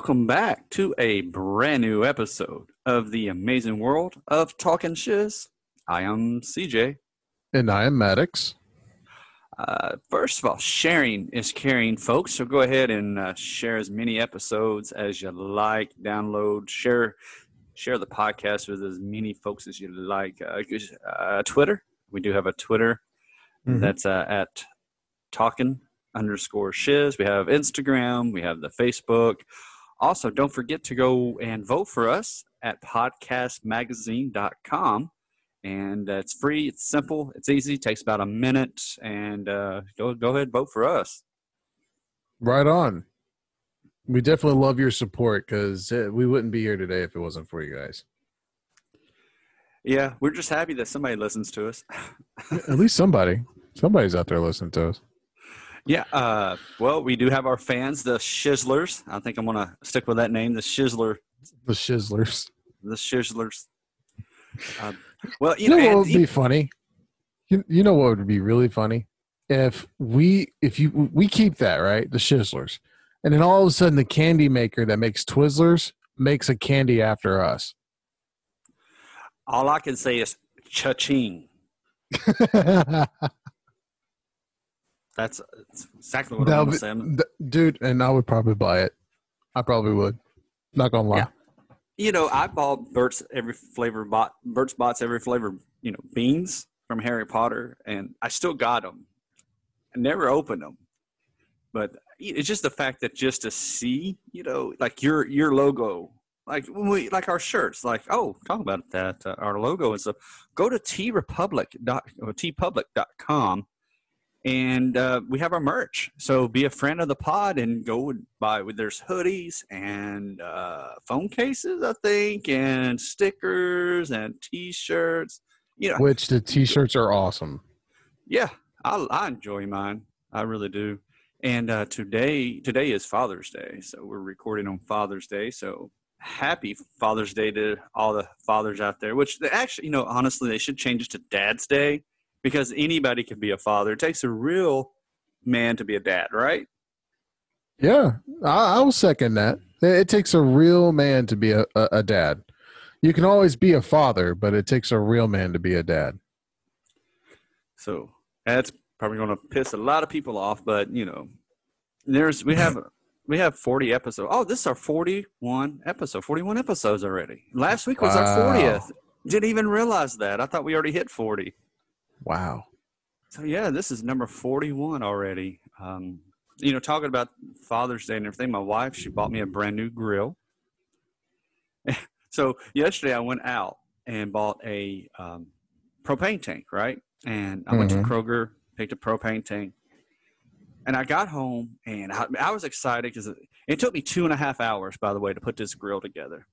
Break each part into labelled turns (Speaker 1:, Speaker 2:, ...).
Speaker 1: Welcome back to a brand new episode of the amazing world of Talking Shiz. I am CJ.
Speaker 2: And I am Maddox.
Speaker 1: Uh, first of all, sharing is caring, folks. So go ahead and uh, share as many episodes as you like. Download, share, share the podcast with as many folks as you like. Uh, uh Twitter, we do have a Twitter. Mm-hmm. That's uh, at Talking underscore shiz. We have Instagram. We have the Facebook. Also, don't forget to go and vote for us at podcastmagazine.com. And uh, it's free, it's simple, it's easy, it takes about a minute. And uh, go, go ahead and vote for us.
Speaker 2: Right on. We definitely love your support because uh, we wouldn't be here today if it wasn't for you guys.
Speaker 1: Yeah, we're just happy that somebody listens to us.
Speaker 2: At least somebody. Somebody's out there listening to us.
Speaker 1: Yeah. Uh, well, we do have our fans, the Shizzlers. I think I'm going to stick with that name, the Shizzler.
Speaker 2: The Shizzlers.
Speaker 1: The Shizzlers. Uh, well, you,
Speaker 2: you know, know what would be funny? You, you know what would be really funny? If we if you we keep that right, the Shizzlers, and then all of a sudden the candy maker that makes Twizzlers makes a candy after us.
Speaker 1: All I can say is cha-ching. That's, exactly what I'm saying,
Speaker 2: dude. And I would probably buy it. I probably would. Not gonna lie. Yeah.
Speaker 1: You know, I bought Burt's every flavor bot Burt's Bots every flavor. You know, beans from Harry Potter, and I still got them. I never opened them, but it's just the fact that just to see, you know, like your your logo like when we like our shirts like oh talk about that uh, our logo and stuff go to TeePublic dot TeePublic.com and uh, we have our merch. So be a friend of the pod and go and buy. There's hoodies and uh, phone cases, I think, and stickers and T-shirts. You know,
Speaker 2: which the T-shirts are awesome.
Speaker 1: Yeah, I, I enjoy mine. I really do. And uh, today, today is Father's Day, so we're recording on Father's Day. So happy Father's Day to all the fathers out there. Which they actually, you know, honestly, they should change it to Dad's Day because anybody can be a father. It takes a real man to be a dad, right?
Speaker 2: Yeah, I, will second that. It takes a real man to be a, a, a dad. You can always be a father, but it takes a real man to be a dad.
Speaker 1: So that's probably going to piss a lot of people off, but you know, there's we have we have 40 episodes. Oh, this is our 41 episode. 41 episodes already. Last week was wow. our 40th. Didn't even realize that. I thought we already hit 40.
Speaker 2: Wow.
Speaker 1: So yeah, this is number forty-one already. Um, you know, talking about Father's Day and everything. My wife she bought me a brand new grill. so yesterday I went out and bought a um, propane tank, right? And I mm-hmm. went to mm-hmm. Kroger, picked a propane tank, and I got home and I, I was excited because it, it took me two and a half hours, by the way, to put this grill together.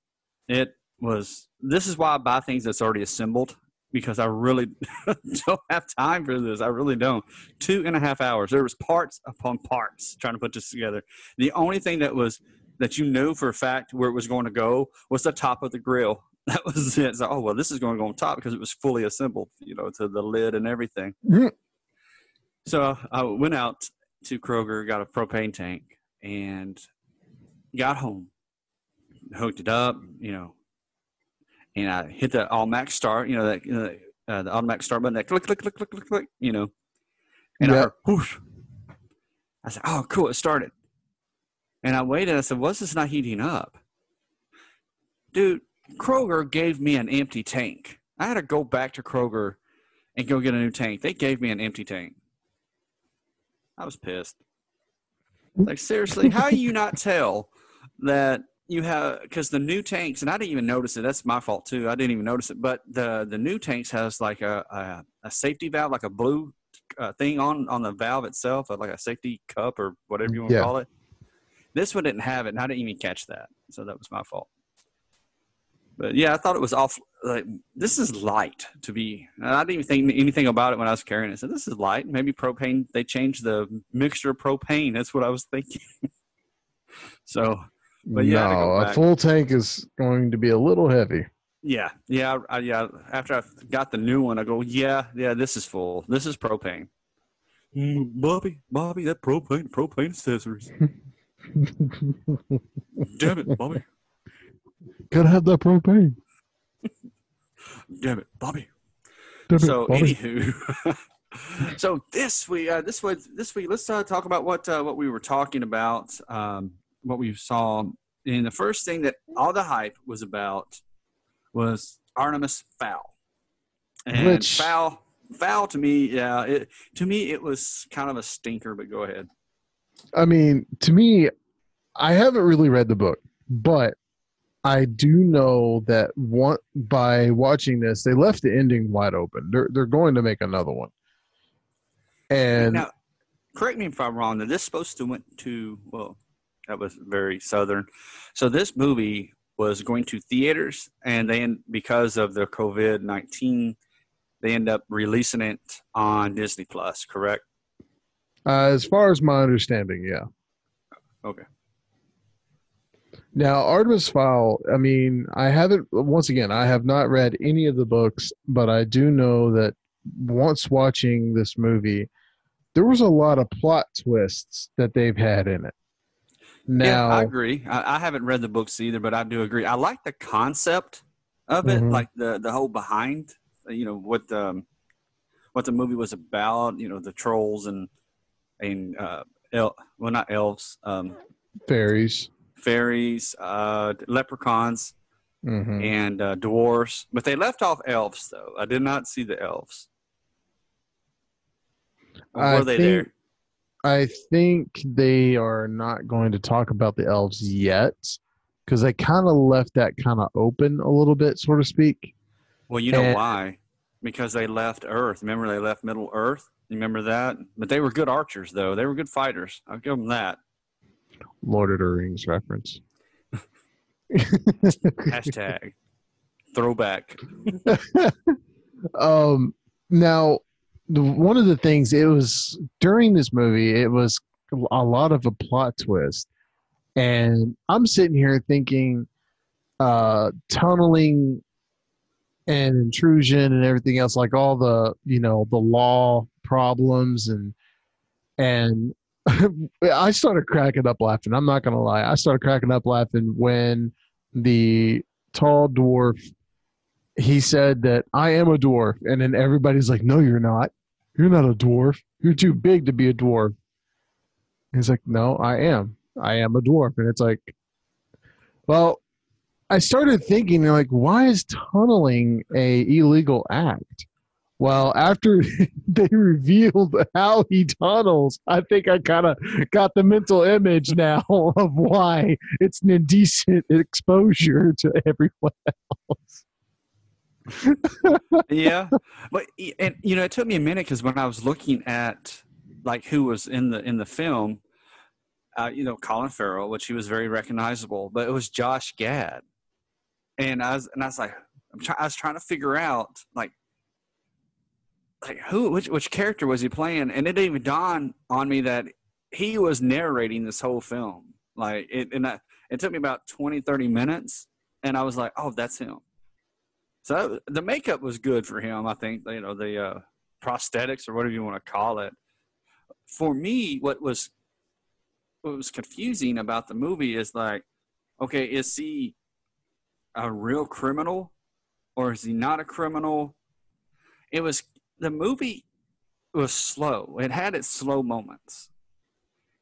Speaker 1: It was. This is why I buy things that's already assembled because I really don't have time for this. I really don't. Two and a half hours. There was parts upon parts trying to put this together. The only thing that was that you knew for a fact where it was going to go was the top of the grill. That was it. So, oh well, this is going to go on top because it was fully assembled, you know, to the lid and everything. Mm-hmm. So I went out to Kroger, got a propane tank, and got home, hooked it up, you know, and I hit the automatic start, you know, that uh, uh, the automatic start button, that click, click, click, click, click, click, you know, and yep. I heard, whoosh. I said, "Oh, cool, it started." And I waited. I said, "What's this not heating up?" Dude, Kroger gave me an empty tank. I had to go back to Kroger and go get a new tank. They gave me an empty tank. I was pissed. Like seriously, how do you not tell that you have because the new tanks and i didn't even notice it that's my fault too i didn't even notice it but the the new tanks has like a a, a safety valve like a blue uh, thing on on the valve itself like a safety cup or whatever you want to yeah. call it. This one didn't have it and i didn't even catch that so that was my fault. But yeah i thought it was off like this is light to be i didn't even think anything about it when i was carrying it so this is light maybe propane they changed the mixture of propane that's what i was thinking. So
Speaker 2: but yeah, no, a full tank is going to be a little heavy.
Speaker 1: Yeah, yeah, I, yeah. After I got the new one, I go, yeah, yeah, this is full. This is propane. Mm, Bobby, Bobby, that propane, propane accessories. Damn it, Bobby.
Speaker 2: Gotta have that propane.
Speaker 1: Damn it, Bobby.
Speaker 2: Damn it,
Speaker 1: so
Speaker 2: Bobby.
Speaker 1: anywho so this week uh, this was this week let's uh, talk about what uh, what we were talking about um, what we saw and the first thing that all the hype was about was artemis fowl and
Speaker 2: Which-
Speaker 1: fowl fowl to me yeah it, to me it was kind of a stinker but go ahead
Speaker 2: I mean, to me, I haven't really read the book, but I do know that one by watching this, they left the ending wide open. They're they're going to make another one. And
Speaker 1: now correct me if i'm wrong that this supposed to went to well that was very southern so this movie was going to theaters and then because of the covid-19 they end up releasing it on disney plus correct
Speaker 2: uh, as far as my understanding, yeah.
Speaker 1: okay
Speaker 2: Now, Artemis Fowl, I mean, I haven't, once again, I have not read any of the books, but I do know that once watching this movie, there was a lot of plot twists that they've had in it.
Speaker 1: Yeah i agree I, I haven't read the books either but i do agree i like the concept of it
Speaker 2: Mhm.
Speaker 1: like the the whole behind you know what the what the movie was about you know the trolls and and uh el- well not elves um
Speaker 2: fairies.
Speaker 1: fairies, uh, leprechauns,
Speaker 2: hmm
Speaker 1: and uh, dwarves. But they left off elves, though. I did not see the elves. Or
Speaker 2: I
Speaker 1: were they
Speaker 2: think-
Speaker 1: there?
Speaker 2: I think they are not going to talk about the elves yet because they kind of left that kind of open a little bit, so to speak.
Speaker 1: Well, you know
Speaker 2: and-
Speaker 1: why? Because they left Earth. Remember, they left Middle Earth. You remember that? But they were good archers, though. They were good fighters. I'll give them that.
Speaker 2: Lord of the Rings reference.
Speaker 1: Hashtag throwback.
Speaker 2: um now the, one of the things it was during this movie it was a lot of a plot twist. And i'm sitting here thinking uh tunneling and intrusion and everything else like all the you know the law problems and and i started cracking up laughing. I'm not gonna lie. I started cracking up laughing when the tall dwarf he said that I am a dwarf, and then everybody's like, "No, you're not. You're not a dwarf. You're too big to be a dwarf." He's like, "No, I am. I am a dwarf." And it's like, well, I started thinking like, why is tunneling a illegal act? Well, after they revealed how he tunnels, I think I kind of got the mental image now of why it's an indecent exposure to everyone else.
Speaker 1: yeah, but and you know, it took me a minute because when I was looking at like who was in the in the film, uh, you know, Colin Farrell, which he was very recognizable, but it was Josh Gad, and I was and I was like, I'm try, I was trying to figure out like like who which which character was he playing, and it didn't even dawn on me that he was narrating this whole film. Like it, and I, it took me about 20, 30 minutes, and I was like, oh, that's him. So the makeup was good for him. I think you know the uh, prosthetics or whatever you want to call it. For me, what was what was confusing about the movie is like, okay, is he a real criminal or is he not a criminal? It was the movie was slow. It had its slow moments,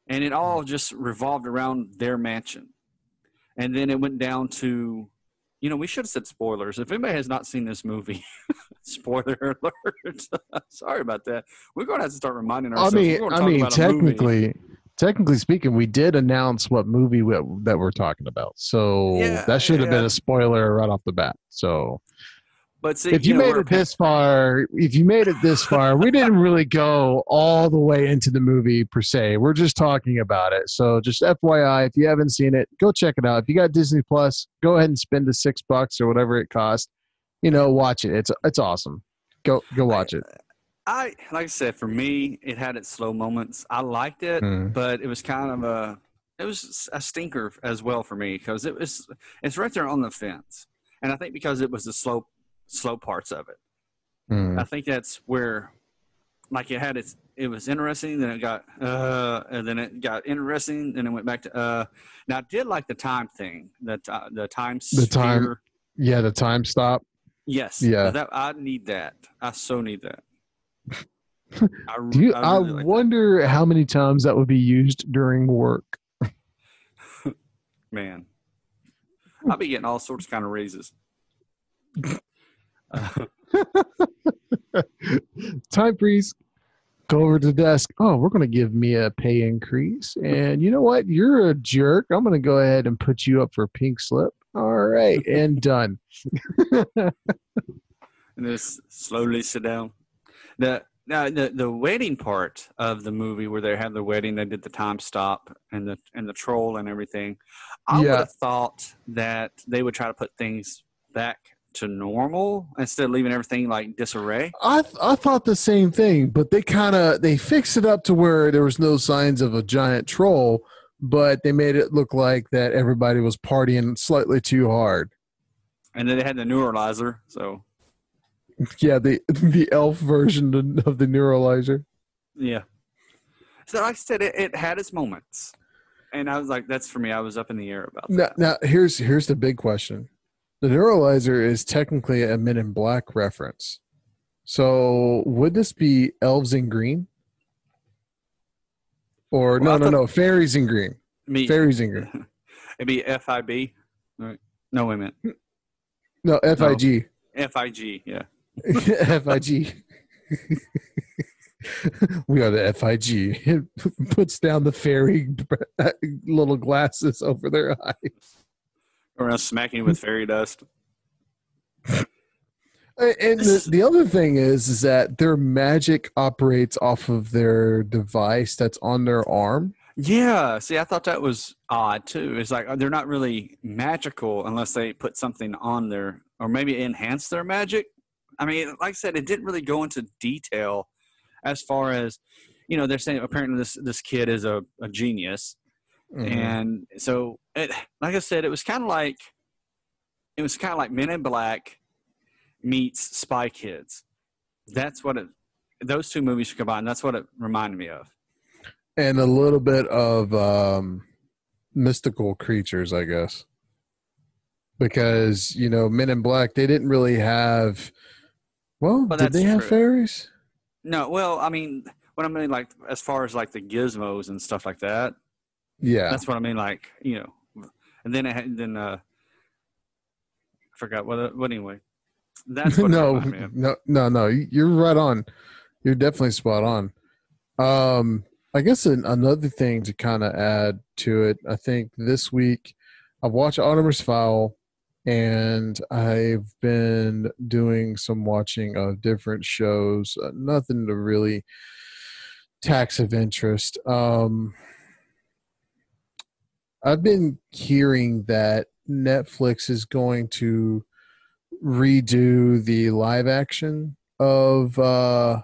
Speaker 1: and it all just revolved around their mansion, and then it went down to you know, we should have said spoilers. If anybody has not seen this movie, spoiler alert. Sorry about that. We're going to have to start reminding ourselves.
Speaker 2: I mean,
Speaker 1: I mean,
Speaker 2: technically, technically speaking, we did announce what movie we, that we're talking about, so
Speaker 1: Yeah,
Speaker 2: that should have been a spoiler right off the bat. So,
Speaker 1: But see,
Speaker 2: if you,
Speaker 1: know,
Speaker 2: made it this far, if you made it this far, we didn't really go all the way into the movie per se. We're just talking about it. So, just FYI, if you haven't seen it, go check it out. If you got Disney Plus, go ahead and spend the six bucks or whatever it costs. You know, watch it. It's it's awesome. Go go watch it.
Speaker 1: I like I said, for me, it had its slow moments. I liked it,
Speaker 2: Mm.
Speaker 1: but it was kind of a it was a stinker as well for me because it was it's right there on the fence, and I think because it was the slow slow parts of it.
Speaker 2: Mm.
Speaker 1: I think that's where like it had its it was interesting then it got uh and then it got interesting and it went back to uh now i did like the time thing the uh, the time
Speaker 2: The time- Yeah, the time stop.
Speaker 1: yes
Speaker 2: Yeah.
Speaker 1: that i need that i so need that I,
Speaker 2: Do you, I,
Speaker 1: really like that.
Speaker 2: wonder how many times that would be used during work.
Speaker 1: man i'll be getting all sorts of kind of raises
Speaker 2: Time freeze. Go over to the desk. Oh, we're going to give me a pay increase. And you know what? You're a jerk. I'm going to go ahead and put you up for a pink slip. All right. And done.
Speaker 1: and just slowly sit down. The now the the wedding part of the movie where they had the wedding, they did the time stop and the and the troll and everything. I
Speaker 2: Yeah.
Speaker 1: would have thought that they would try to put things back to normal instead of leaving everything like disarray.
Speaker 2: I th- I thought the same thing, but they kind of they fixed it up to where there was no signs of a giant troll, but they made it look like that everybody was partying slightly too hard.
Speaker 1: And then they had the neuralizer, so
Speaker 2: Yeah, the the elf version of the neuralizer.
Speaker 1: yeah. So like I said, it, it had its moments, and I was like, "That's for me." I was up in the air about
Speaker 2: Now, now here's here's the big question: the neuralizer is technically a Men in Black reference. So would this be elves in green? Or
Speaker 1: Well,
Speaker 2: no, no, no, fairies in green.
Speaker 1: Me,
Speaker 2: Fairies in green.
Speaker 1: it'd be FIB. Right. No, wait a minute.
Speaker 2: No, FIG.
Speaker 1: FIG. Yeah.
Speaker 2: FIG. we are the FIG. It puts down the fairy little glasses over their eyes.
Speaker 1: Or smacking with fairy dust.
Speaker 2: And the, the other thing is, is that their magic operates off of their device that's on their arm.
Speaker 1: Yeah, see, I thought that was odd too. It's like uh, they're not really magical unless they put something on their, or maybe enhance their magic. I mean, like I said, it didn't really go into detail as far as, you know, they're saying apparently this this kid is a, a genius,
Speaker 2: Mhm.
Speaker 1: and so it, like I said, it was kind of like, it was kind of like Men in Black meets Spy Kids. That's what it. Those two movies combined. That's what it reminded me of.
Speaker 2: and a little bit of um, mystical creatures, I guess. Because you know, Men in Black, they didn't really have. Well,
Speaker 1: Well,
Speaker 2: did they have
Speaker 1: true.
Speaker 2: fairies?
Speaker 1: No, well, I mean, what I mean, like, as far as like the gizmos and stuff like that,
Speaker 2: Yeah,
Speaker 1: that's what I mean, like, you know, and then it had, then uh, I forgot what. What anyway? That's what
Speaker 2: no, no, no, no. You're right on. You're definitely spot on. Um, I guess an, another thing to kind of add to it, I think this week I've watched Artemis Fowl, and I've been doing some watching of different shows. Uh, nothing to really tax of interest. Um, I've been hearing that Netflix is going to redo the live action of uh,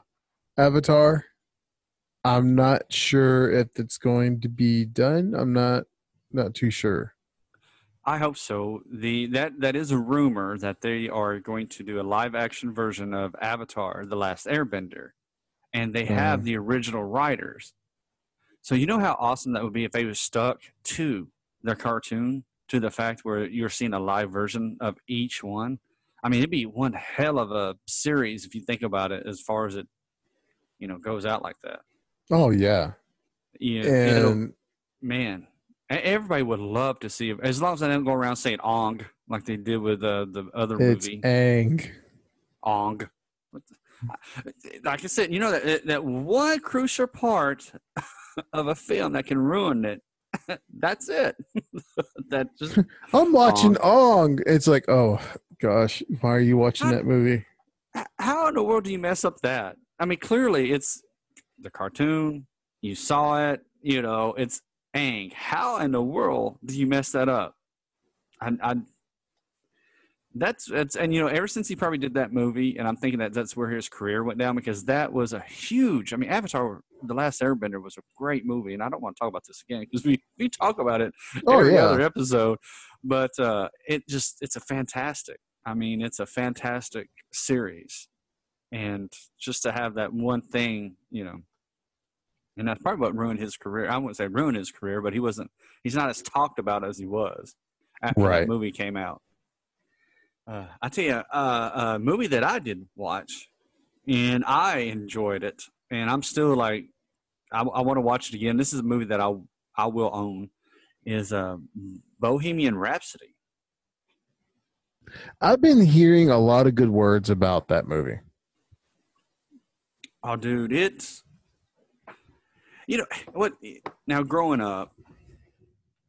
Speaker 2: Avatar. I'm not sure if it's going to be done. I'm not not too sure.
Speaker 1: I hope so. The that that is a rumor that they are going to do a live action version of Avatar: The Last Airbender, and they have the original writers. So you know how awesome that would be if they were stuck to their cartoon, to the fact where you're seeing a live version of each one. I mean, it'd be one hell of a series if you think about it, as far as it, you know, goes out like that.
Speaker 2: Oh yeah,
Speaker 1: Yeah,
Speaker 2: and
Speaker 1: man, everybody would love to see it as long as they don't go around saying "ong" like they did with uh, the other
Speaker 2: it's
Speaker 1: movie
Speaker 2: Aang.
Speaker 1: "ong." Like I said, you know that that one crucial part of a film that can ruin it. That's it. that just
Speaker 2: I'm watching Ong. It's like, oh gosh, why are you watching
Speaker 1: How-
Speaker 2: that movie?
Speaker 1: how in the world do you mess up that? I mean, clearly it's the cartoon. You saw it. You know, it's Aang. How in the world do you mess that up? I, I that's that's and you know ever since he probably did that movie, and I'm thinking that that's where his career went down because that was a huge. I mean, Avatar: The Last Airbender was a great movie, and I don't want to talk about this again because we we talk about it
Speaker 2: Oh
Speaker 1: every
Speaker 2: yeah,
Speaker 1: other episode. But uh, it just it's a fantastic. I mean, it's a fantastic series. and just to have that one thing, you know, and that's probably what ruined his career. I wouldn't say ruined his career, but he wasn't. He's not as talked about as he was after
Speaker 2: Right.
Speaker 1: that movie came out. Uh, I tell you, uh, a movie that I didn't watch, and I enjoyed it, and I'm still like, I, I want to watch it again. This is a movie that I I will own. Is uh, Bohemian Rhapsody.
Speaker 2: I've been hearing a lot of good words about that movie.
Speaker 1: Oh, dude, it's you know what? Now, growing up,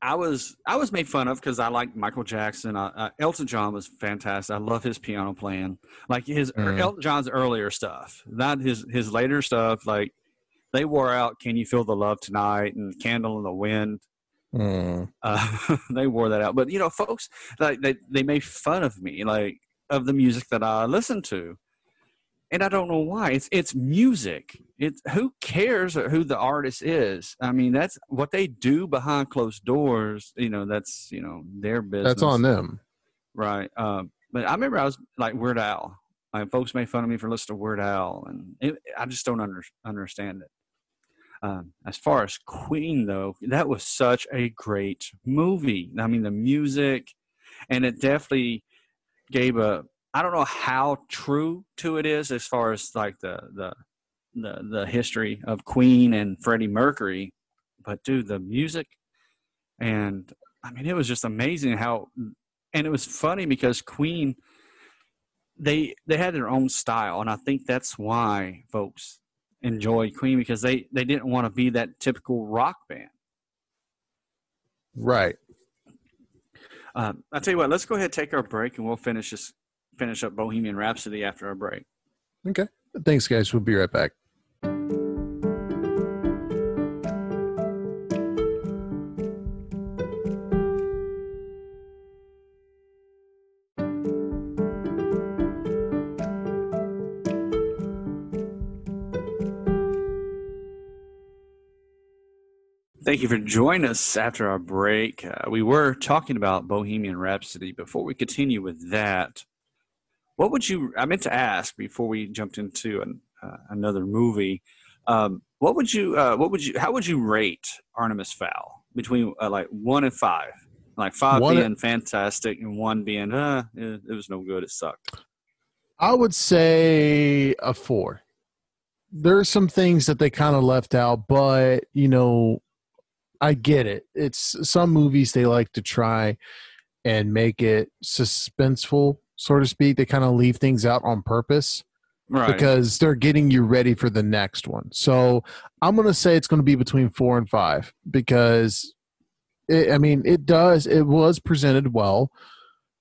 Speaker 1: I was I was made fun of because I liked Michael Jackson. Uh, uh, Elton John was fantastic. I love his piano playing, like his
Speaker 2: Mhm.
Speaker 1: Elton John's earlier stuff, not his his later stuff. Like they wore out "Can You Feel the Love Tonight" and "Candle in the Wind."
Speaker 2: Mm.
Speaker 1: Uh, they wore that out. But you know, folks, like they they made fun of me, like of the music that I listened to, and I don't know why. It's it's music. Who cares who the artist is. I mean, that's what they do behind closed doors. You know, that's you know their business.
Speaker 2: That's on them.
Speaker 1: right? Um, but I remember I was like Weird Al. Like folks made fun of me for listening to Weird Al, and it, I just don't under, understand it. Um, as far as Queen, though, that was such a great movie. I mean, the music, and it definitely gave a. I don't know how true to it is as far as like the the the the history of Queen and Freddie Mercury, but dude, the music, and I mean, it was just amazing how, and it was funny because Queen, they they had their own style, and I think that's why folks enjoy Queen because they they didn't want to be that typical rock band.
Speaker 2: Right.
Speaker 1: Um, I'll tell you what, let's go ahead and take our break, and we'll finish this finish up Bohemian Rhapsody after our break.
Speaker 2: Okay. Thanks, guys. We'll be right back.
Speaker 1: Thank you for joining us after our break. Uh, we were talking about Bohemian Rhapsody. Before we continue with that, what would you? I meant to ask before we jumped into an, uh, another movie. Um, what would you? Uh, what would you? How would you rate Artemis Fowl between uh, like one and five? Like five
Speaker 2: One-
Speaker 1: being fantastic and one being uh, it, it was no good. It sucked.
Speaker 2: I would say a four. There are some things that they kind of left out, but you know, I get it. It's some movies they like to try and make it suspenseful, so to speak. They kind of leave things out on purpose
Speaker 1: Right.
Speaker 2: because they're getting you ready for the next one. So I'm going to say it's going to be between four and five because, it, I mean, it does. It was presented well.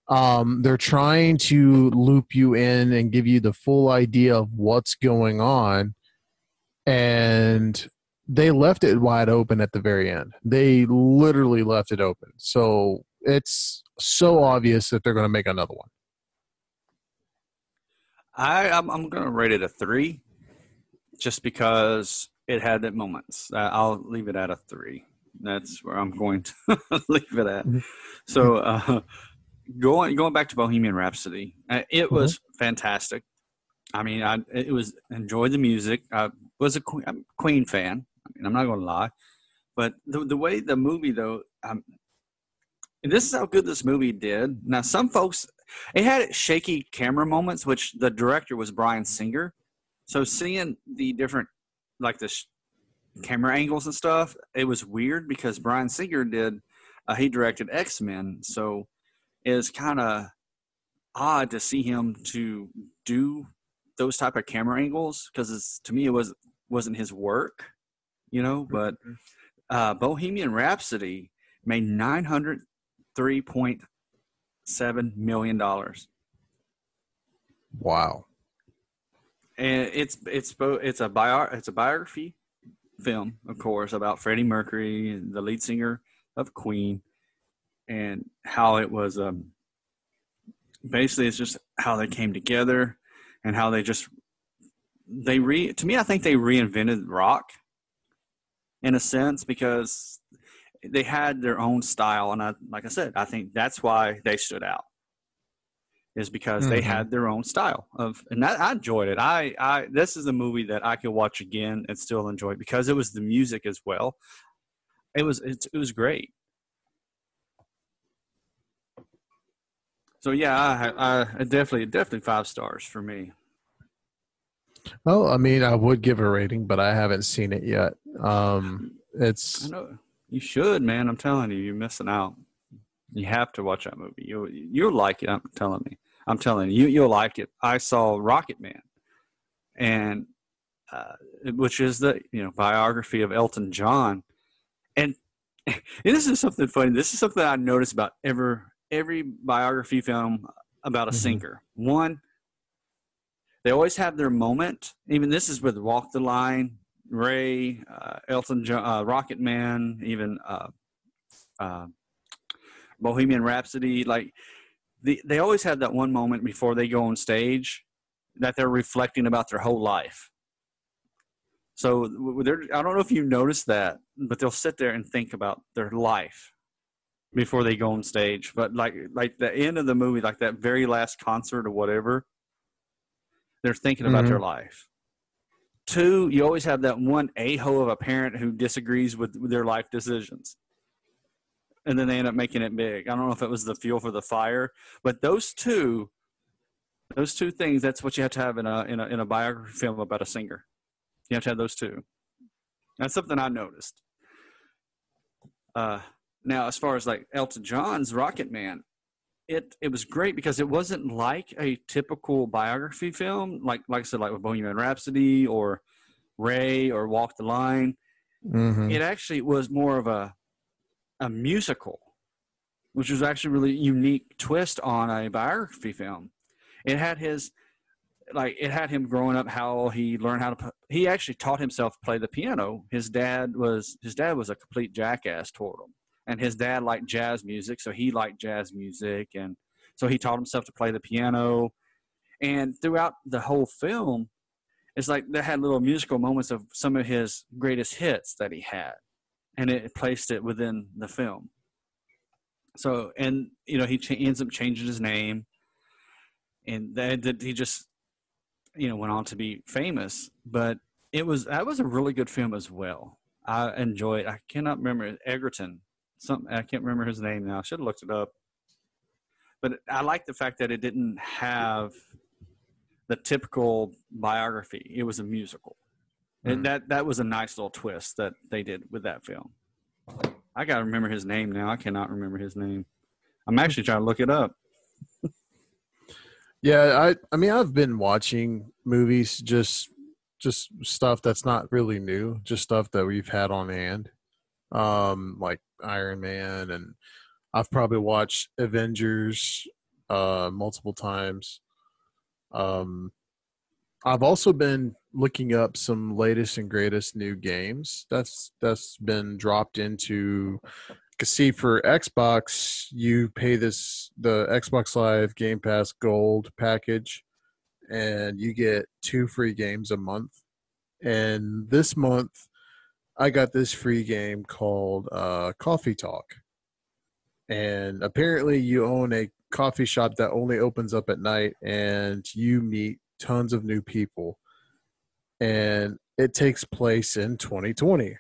Speaker 2: Um, they're trying to loop you in and give you the full idea of what's going on, and they left it wide open at the very end. They literally left it open. So it's so obvious that they're going to make another one.
Speaker 1: I I'm, I'm going to rate it a three, just because it had that moments. Uh, I'll leave it at a three. That's where I'm going to leave it at. So uh, going going back to Bohemian Rhapsody, uh, it was fantastic. I mean, I it was enjoyed the music. I was a Queen, I'm a Queen fan. Mean, I'm not going to lie, but the the way the movie though, um, and this is how good this movie did. Now, some folks it had shaky camera moments, which the director was Bryan Singer. So seeing the different, like the sh- camera angles and stuff, it was weird because Bryan Singer did, uh, he directed X Men, so it's kind of odd to see him to do those type of camera angles because to me it was wasn't his work, you know. But uh, Bohemian Rhapsody made nine hundred three point seven million dollars,
Speaker 2: Wow.
Speaker 1: and it's it's it's a bio it's a biography film, of course, about Freddie Mercury, the lead singer of Queen, and how it was. Um, basically, it's just how they came together and how they just they re to me. I think they reinvented rock in a sense because they had their own style, and I like I said, I think that's why they stood out. is because mm-hmm. they had their own style of, and that, I enjoyed it. I, I, this is a movie that I could watch again and still enjoy because it was the music as well. It was, it, it was great. So yeah, I, I definitely, definitely five stars for me.
Speaker 2: Well, I mean, I would give a rating, but I haven't seen it yet. Um, it's
Speaker 1: you should, man. I'm telling you, you're missing out. You have to watch that movie. You you'll like it. I'm telling me. I'm telling you, you'll like it. I saw Rocket Man, and uh, which is the you know biography of Elton John, and, and this is something funny. This is something I noticed about every every biography film about a mm-hmm. singer. One, they always have their moment. Even this is with Walk the Line, Ray, uh, Elton John, uh, Rocket Man, even uh, uh Bohemian Rhapsody. Like the, they always have that one moment before they go on stage that they're reflecting about their whole life. So I don't know if you noticed that, but they'll sit there and think about their life before they go on stage. But like like the end of the movie, like that very last concert or whatever, they're thinking about mm-hmm. their life. Two, you always have that one a hole of a parent who disagrees with, with their life decisions and then they end up making it big. I don't know if it was the fuel for the fire, but those two, those two things, that's what you have to have in a in a in a biography film about a singer. You have to have those two. That's something I noticed. Uh, now, as far as like Elton John's Rocket Man, it it was great because it wasn't like a typical biography film, like like I said, like with Bohemian Rhapsody or Ray or Walk the Line. Mm-hmm. It actually was more of a a musical, which was actually a really unique twist on a biography film. It had his like it had him growing up how he learned how to he actually taught himself to play the piano his dad was his dad was a complete jackass toward him and his dad liked jazz music so he liked jazz music and so he taught himself to play the piano and throughout the whole film it's like they had little musical moments of some of his greatest hits that he had and it placed it within the film. So, and you know, he, ch- ends up changing his name, and then he just, you know, went on to be famous. But it was that was a really good film as well. I enjoyed. I cannot remember Egerton. Some I can't remember his name now. I should have looked it up. But I like the fact that it didn't have the typical biography. It was a musical. And mm. that that was a nice little twist that they did with that film. I gotta remember his name now. I cannot remember his name. I'm actually trying to look it up.
Speaker 2: yeah, I I mean I've been watching movies just just stuff that's not really new, just stuff that we've had on hand. Um like Iron Man and I've probably watched Avengers uh multiple times. Um I've also been looking up some latest and greatest new games that's that's been dropped into cause see for xbox you pay this the xbox live game pass gold package and you get two free games a month and this month i got this free game called uh, coffee talk. And apparently you own a coffee shop that only opens up at night and you meet tons of new people. And it takes place in 2020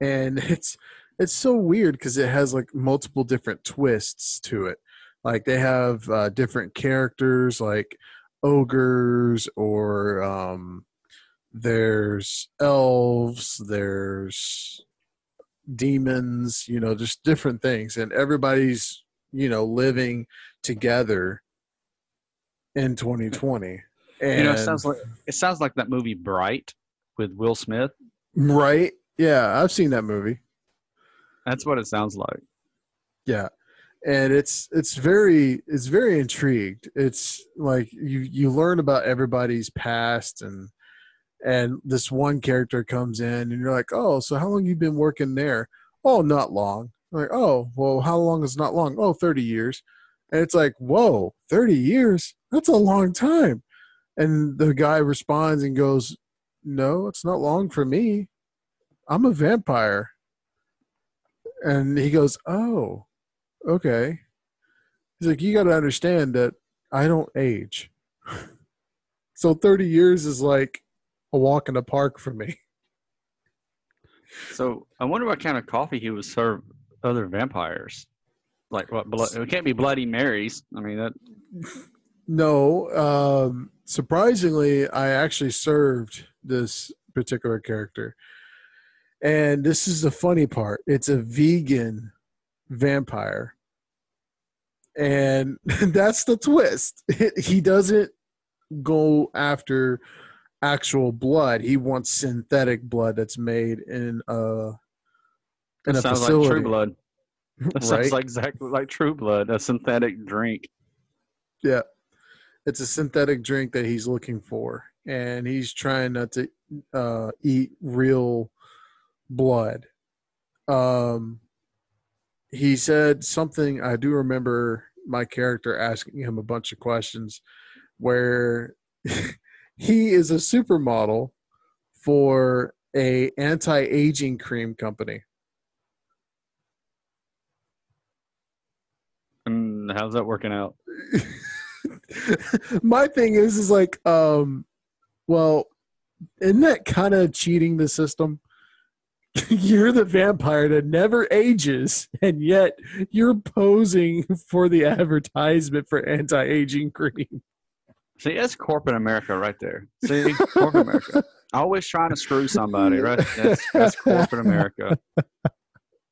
Speaker 2: and it's it's so weird because it has like multiple different twists to it. Like they have uh, different characters like ogres or um, there's elves there's demons you know just different things and everybody's you know living together in 2020
Speaker 1: and you know, it sounds like it sounds like that movie Bright with Will Smith.
Speaker 2: Right? Yeah, I've seen that movie.
Speaker 1: That's what it sounds like.
Speaker 2: Yeah. And it's it's very it's very intrigued. It's like you you learn about everybody's past and and this one character comes in and you're like, "Oh, so how long you been working there?" "Oh, not long." I'm like, "Oh, well, how long is not long?" "Oh, 30 years." And it's like, "Whoa, 30 years? That's a long time." And the guy responds and goes, No, it's not long for me. I'm a vampire. And he goes, Oh, okay. He's like, you got to understand that I don't age. so 30 years is like a walk in the park for me.
Speaker 1: So I wonder what kind of coffee he would serve other vampires. Like what? Blood, it can't be Bloody Marys. I mean that.
Speaker 2: No, um, surprisingly, I actually served this particular character, and this is the funny part. It's a vegan vampire, and that's the twist. he doesn't go after actual blood. He wants synthetic blood that's made in a in
Speaker 1: That
Speaker 2: a
Speaker 1: sounds
Speaker 2: facility.
Speaker 1: like True Blood. That
Speaker 2: right?
Speaker 1: sounds like exactly like True Blood, a synthetic drink.
Speaker 2: Yeah. It's a synthetic drink that he's looking for. And he's trying not to uh, eat real blood. Um, he said something, I do remember my character asking him a bunch of questions where he is a supermodel for a anti-aging cream company.
Speaker 1: And how's that working out?
Speaker 2: my thing is is like um well isn't that kind of cheating the system you're the vampire that never ages and yet you're posing for the advertisement for anti-aging cream
Speaker 1: See, that's corporate America right there. See, corporate America. Always trying to screw somebody, right? That's, that's corporate America.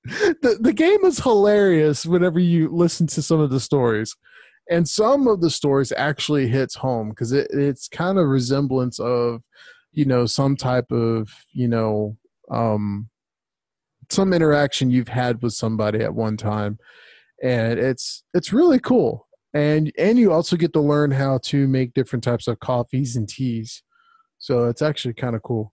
Speaker 2: the, the game is hilarious whenever you listen to some of the stories and some of the stories actually hits home because it, it's kind of resemblance of you know some type of you know um some interaction you've had with somebody at one time and it's it's really cool and and you also get to learn how to make different types of coffees and teas so it's actually kind of cool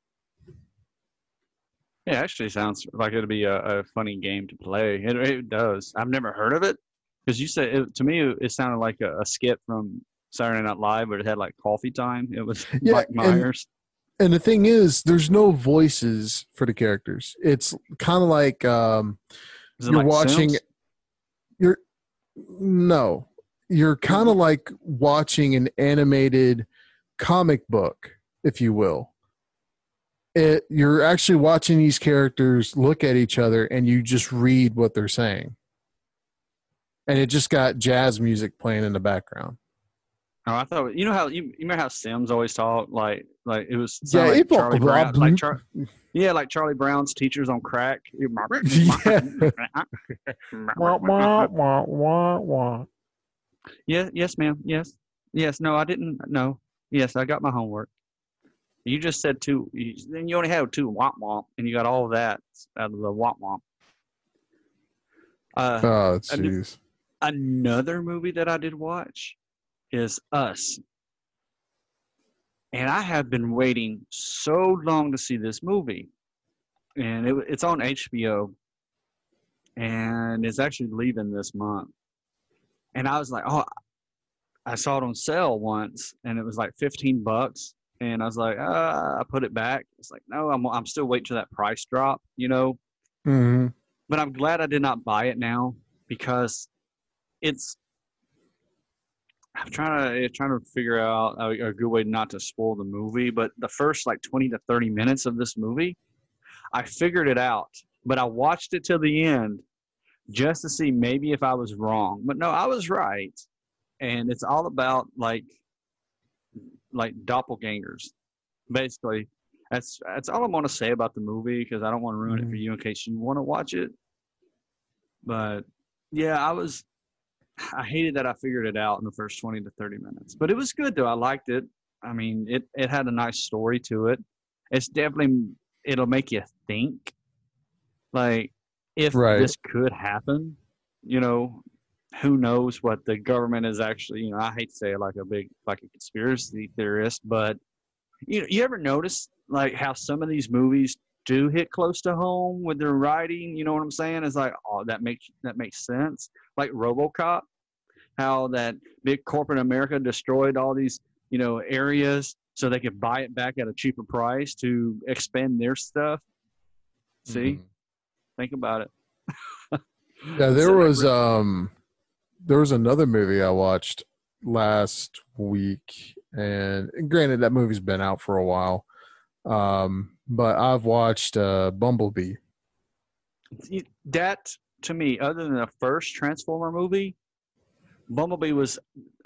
Speaker 1: Yeah, actually sounds like it'd be a, a funny game to play. It, it does. I've never heard of it because you said it, to me it sounded like a, a skit from Saturday Night Live, but it had like coffee time. It was
Speaker 2: Yeah,
Speaker 1: Mike Myers.
Speaker 2: and the thing is there's no voices for the characters it's kind of like um you're
Speaker 1: like
Speaker 2: watching
Speaker 1: Sims?
Speaker 2: you're no you're kind of like watching an animated comic book if you will. It you're actually watching these characters look at each other and you just read what they're saying. And it just got jazz music playing in the background.
Speaker 1: Oh, I thought you know how you, you remember how Sims always talk like like it was
Speaker 2: Yeah,
Speaker 1: like Charlie Brown, like Char- yeah like Charlie Brown's teachers on crack.
Speaker 2: Wah, wah, wah, wah, wah.
Speaker 1: Yes, yes, ma'am. Yes, yes. No, I didn't. No. Yes, I got my homework. You just said two. You, then you only have two womp womp, and you got all of that out of the womp womp. Uh,
Speaker 2: oh jeez
Speaker 1: another movie that I did watch is Us, and I have been waiting so long to see this movie, and it, it's on HBO, and it's actually leaving this month, and I was like, oh, I saw it on sale once, and it was like fifteen bucks, and I was like, uh, I put it back. It's like, no, I'm I'm still waiting till that price drop, you know
Speaker 2: hmm
Speaker 1: but I'm glad I did not buy it now because it's. I'm trying to trying to figure out a, a good way not to spoil the movie, but the first like 20 to 30 minutes of this movie, I figured it out, but I watched it till the end just to see maybe if I was wrong. But no, I was right, and it's all about like like doppelgangers, basically. That's that's all I want to say about the movie because I don't want to ruin it for mm-hmm. you in case you want to watch it. But yeah, I was I hated that I figured it out in the first 20 to 30 minutes. But it was good though. I liked it. I mean, it it had a nice story to it. It's definitely it'll make you think like if
Speaker 2: Right.
Speaker 1: this could happen, you know, who knows what the government is actually, you know, I hate to say it like a big like a conspiracy theorist, but you know, you ever notice like how some of these movies do hit close to home with their writing? You know what I'm saying? It's like, oh, that makes that makes sense. Like RoboCop, how that big corporate America destroyed all these, you know, areas so they could buy it back at a cheaper price to expend their stuff. See,
Speaker 2: Mhm.
Speaker 1: Think about it.
Speaker 2: Yeah, there was um there was another movie I watched last week, and granted that movie's been out for a while, um, but I've watched uh, Bumblebee.
Speaker 1: That to me, other than the first Transformer movie, Bumblebee was,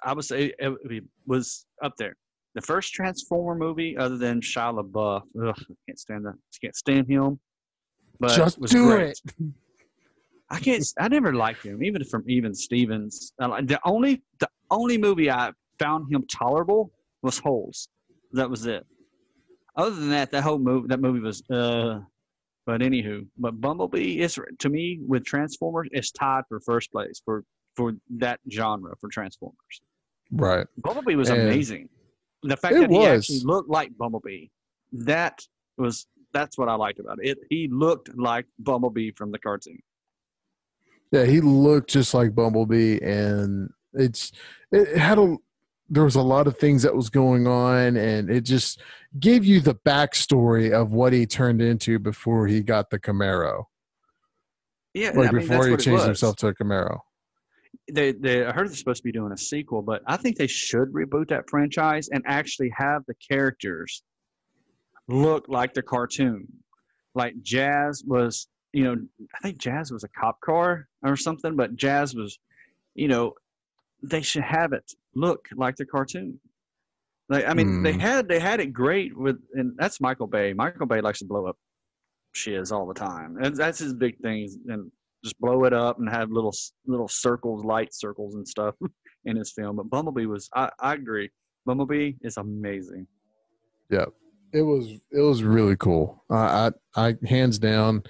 Speaker 1: I would say, it was up there. The first Transformer movie, other than Shia LaBeouf, ugh, I can't stand that. Can't stand him.
Speaker 2: But just do great. it.
Speaker 1: I can't. I never liked him, even from even Stevens. The only the only movie I found him tolerable was Holes. That was it. Other than that, that whole movie that movie was. uh But anywho, but Bumblebee is to me with Transformers is tied for first place for for that genre for Transformers.
Speaker 2: Right.
Speaker 1: Bumblebee was and amazing. The fact that was. he actually looked like Bumblebee, that was that's what I liked about it. it. He looked like Bumblebee from the cartoon.
Speaker 2: Yeah, he looked just like Bumblebee, and it's it had a there was a lot of things that was going on, and it just gave you the backstory of what he turned into before he got the Camaro.
Speaker 1: Yeah,
Speaker 2: like I mean, before he changed himself to a Camaro.
Speaker 1: They, they, I heard they're supposed to be doing a sequel, but I think they should reboot that franchise and actually have the characters look like the cartoon. Like Jazz was you know, I think Jazz was a cop car or something, but Jazz was, you know, they should have it look like the cartoon. Like, I mean, mm. they had they had it great with, and that's Michael Bay. Michael Bay likes to blow up shiz all the time, and that's his big thing. And just blow it up and have little little circles, light circles and stuff in his film. But Bumblebee was, I, I agree, Bumblebee is amazing.
Speaker 2: Yeah, it was it was really cool. I, I, I hands down,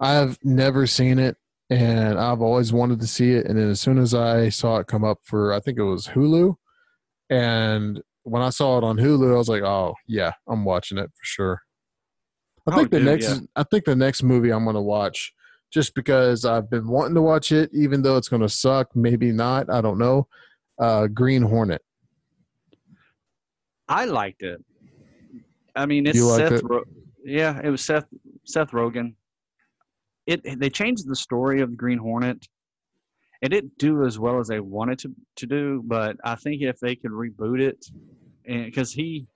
Speaker 2: I've never seen it, and I've always wanted to see it. And then as soon as I saw it come up for, I think it was Hulu, and when I saw it on Hulu, I was like, oh yeah, I'm watching it for sure. I think oh, the dude, next, yeah. I think the next movie I'm going to watch, just because I've been wanting to watch it, even though it's going to suck, maybe not, I don't know. Uh, Green Hornet.
Speaker 1: I liked it. I mean, it's Seth. It? Ro- yeah, it was Seth Seth Rogen. It they changed the story of the Green Hornet. It didn't do as well as they wanted to to do, but I think if they could reboot it, and because he,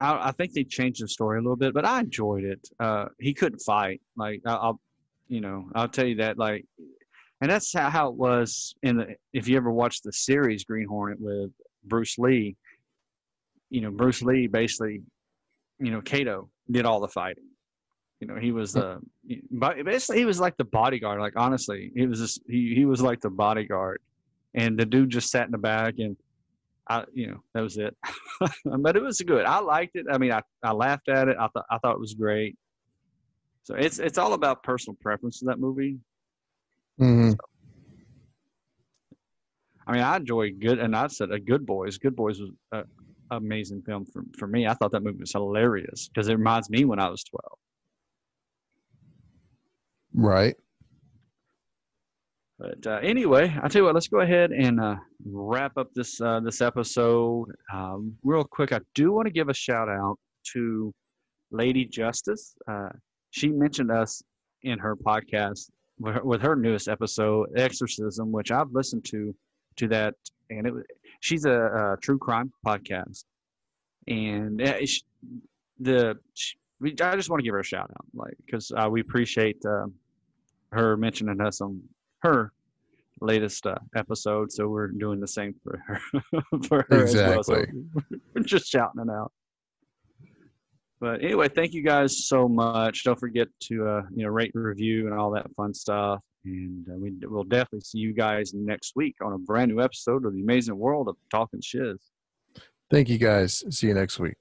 Speaker 1: I, I, think they changed the story a little bit, but I enjoyed it. Uh, he couldn't fight. Like I, I'll, you know, I'll tell you that. Like, and that's how, how it was in the. If you ever watched the series Green Hornet with Bruce Lee, you know, Bruce Lee basically, you know, Kato did all the fighting. You know, he was the but basically he was like the bodyguard. Like honestly, he was just he he was like the bodyguard, and the dude just sat in the back and. I, you know, that was it. but it was good. I liked it. I mean, I, I laughed at it. I thought I thought it was great. So it's it's all about personal preference in that movie.
Speaker 2: Mm-hmm. So,
Speaker 1: I mean, I enjoy good, and I said a Good Boys. Good Boys was uh, amazing film for, for me. I thought that movie was hilarious because it reminds me when I was 12.
Speaker 2: Right.
Speaker 1: But uh, anyway, I tell you what, let's go ahead and uh, wrap up this uh, this episode um, real quick. I do want to give a shout out to Lady Justice. Uh, she mentioned us in her podcast with her, with her newest episode, Exorcism, which I've listened to to that, and it she's a, a true crime podcast, and she, the she, I just want to give her a shout out, like because uh, we appreciate uh, her mentioning us on her latest uh, episode, so we're doing the same for her for her exactly. as well. So we're just shouting it out. But anyway, thank you guys so much. Don't forget to uh, you know rate, review, and all that fun stuff. And uh, we will definitely see you guys next week on a brand new episode of the amazing world of Talking Shiz.
Speaker 2: Thank you guys. See you next week.